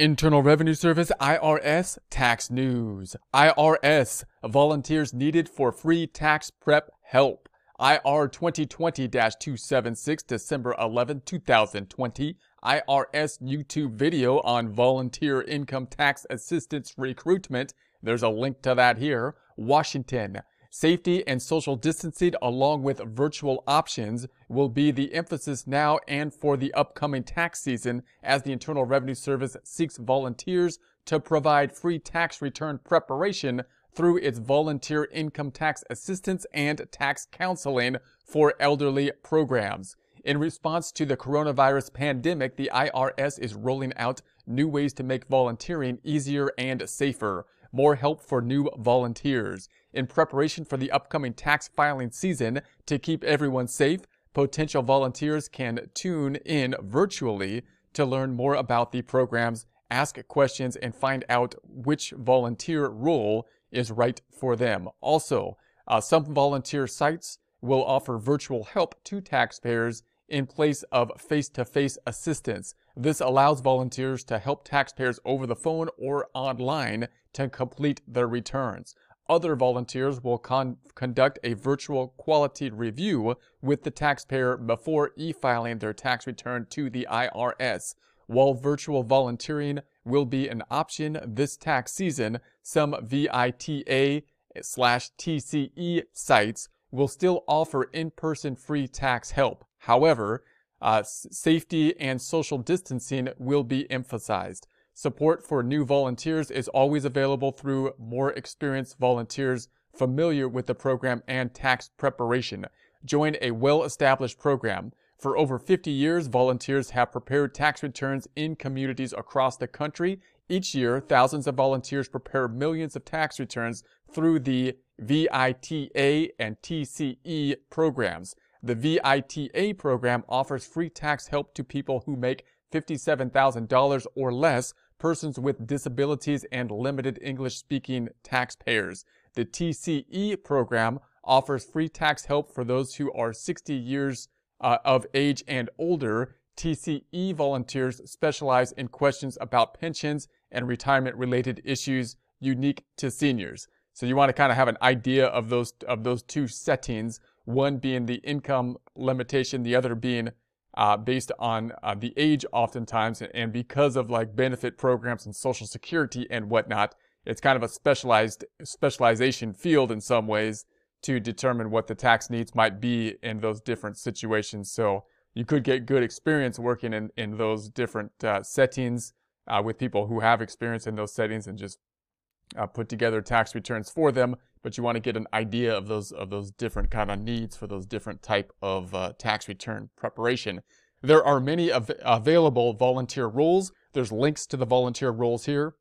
Internal Revenue Service IRS tax news. IRS volunteers needed for free tax prep help. IR 2020 276, December 11, 2020. IRS YouTube video on volunteer income tax assistance recruitment. There's a link to that here. Washington. Safety and social distancing, along with virtual options, will be the emphasis now and for the upcoming tax season as the Internal Revenue Service seeks volunteers to provide free tax return preparation through its volunteer income tax assistance and tax counseling for elderly programs. In response to the coronavirus pandemic, the IRS is rolling out new ways to make volunteering easier and safer more help for new volunteers. In preparation for the upcoming tax filing season, to keep everyone safe, potential volunteers can tune in virtually to learn more about the programs, ask questions, and find out which volunteer role is right for them. Also, uh, some volunteer sites will offer virtual help to taxpayers in place of face to face assistance. This allows volunteers to help taxpayers over the phone or online to complete their returns. Other volunteers will con- conduct a virtual quality review with the taxpayer before e filing their tax return to the IRS. While virtual volunteering will be an option this tax season, some VITA slash TCE sites will still offer in person free tax help. However, uh, safety and social distancing will be emphasized. Support for new volunteers is always available through more experienced volunteers familiar with the program and tax preparation. Join a well established program. For over 50 years, volunteers have prepared tax returns in communities across the country. Each year, thousands of volunteers prepare millions of tax returns through the VITA and TCE programs. The VITA program offers free tax help to people who make $57,000 or less, persons with disabilities, and limited English speaking taxpayers. The TCE program offers free tax help for those who are 60 years uh, of age and older. TCE volunteers specialize in questions about pensions and retirement related issues unique to seniors. So you want to kind of have an idea of those of those two settings one being the income limitation, the other being uh, based on uh, the age oftentimes. And because of like benefit programs and social security and whatnot, it's kind of a specialized specialization field in some ways to determine what the tax needs might be in those different situations. So you could get good experience working in, in those different uh, settings uh, with people who have experience in those settings and just uh, put together tax returns for them but you want to get an idea of those of those different kind of needs for those different type of uh, tax return preparation. There are many av- available volunteer roles. There's links to the volunteer roles here.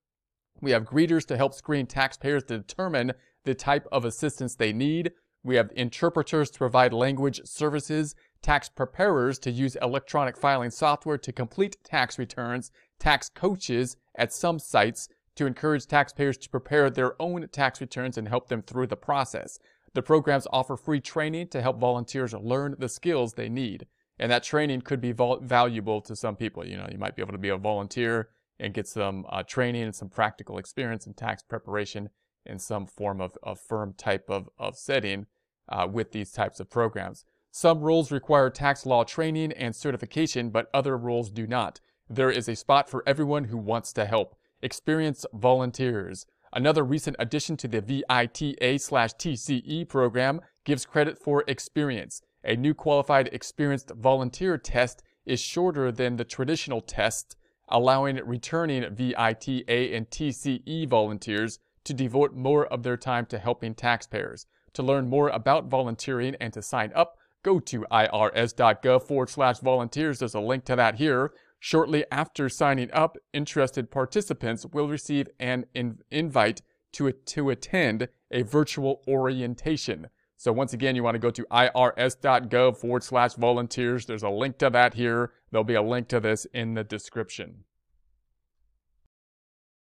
We have greeters to help screen taxpayers to determine the type of assistance they need. We have interpreters to provide language services, tax preparers to use electronic filing software to complete tax returns, tax coaches at some sites to encourage taxpayers to prepare their own tax returns and help them through the process. The programs offer free training to help volunteers learn the skills they need. And that training could be valuable to some people. You know, you might be able to be a volunteer and get some uh, training and some practical experience in tax preparation in some form of, of firm type of, of setting uh, with these types of programs. Some rules require tax law training and certification, but other rules do not. There is a spot for everyone who wants to help. Experienced volunteers. Another recent addition to the VITA slash TCE program gives credit for experience. A new qualified experienced volunteer test is shorter than the traditional test, allowing returning VITA and TCE volunteers to devote more of their time to helping taxpayers. To learn more about volunteering and to sign up, go to irs.gov forward slash volunteers. There's a link to that here. Shortly after signing up, interested participants will receive an in- invite to, to attend a virtual orientation. So once again, you want to go to irs.gov forward slash volunteers. There's a link to that here. There'll be a link to this in the description.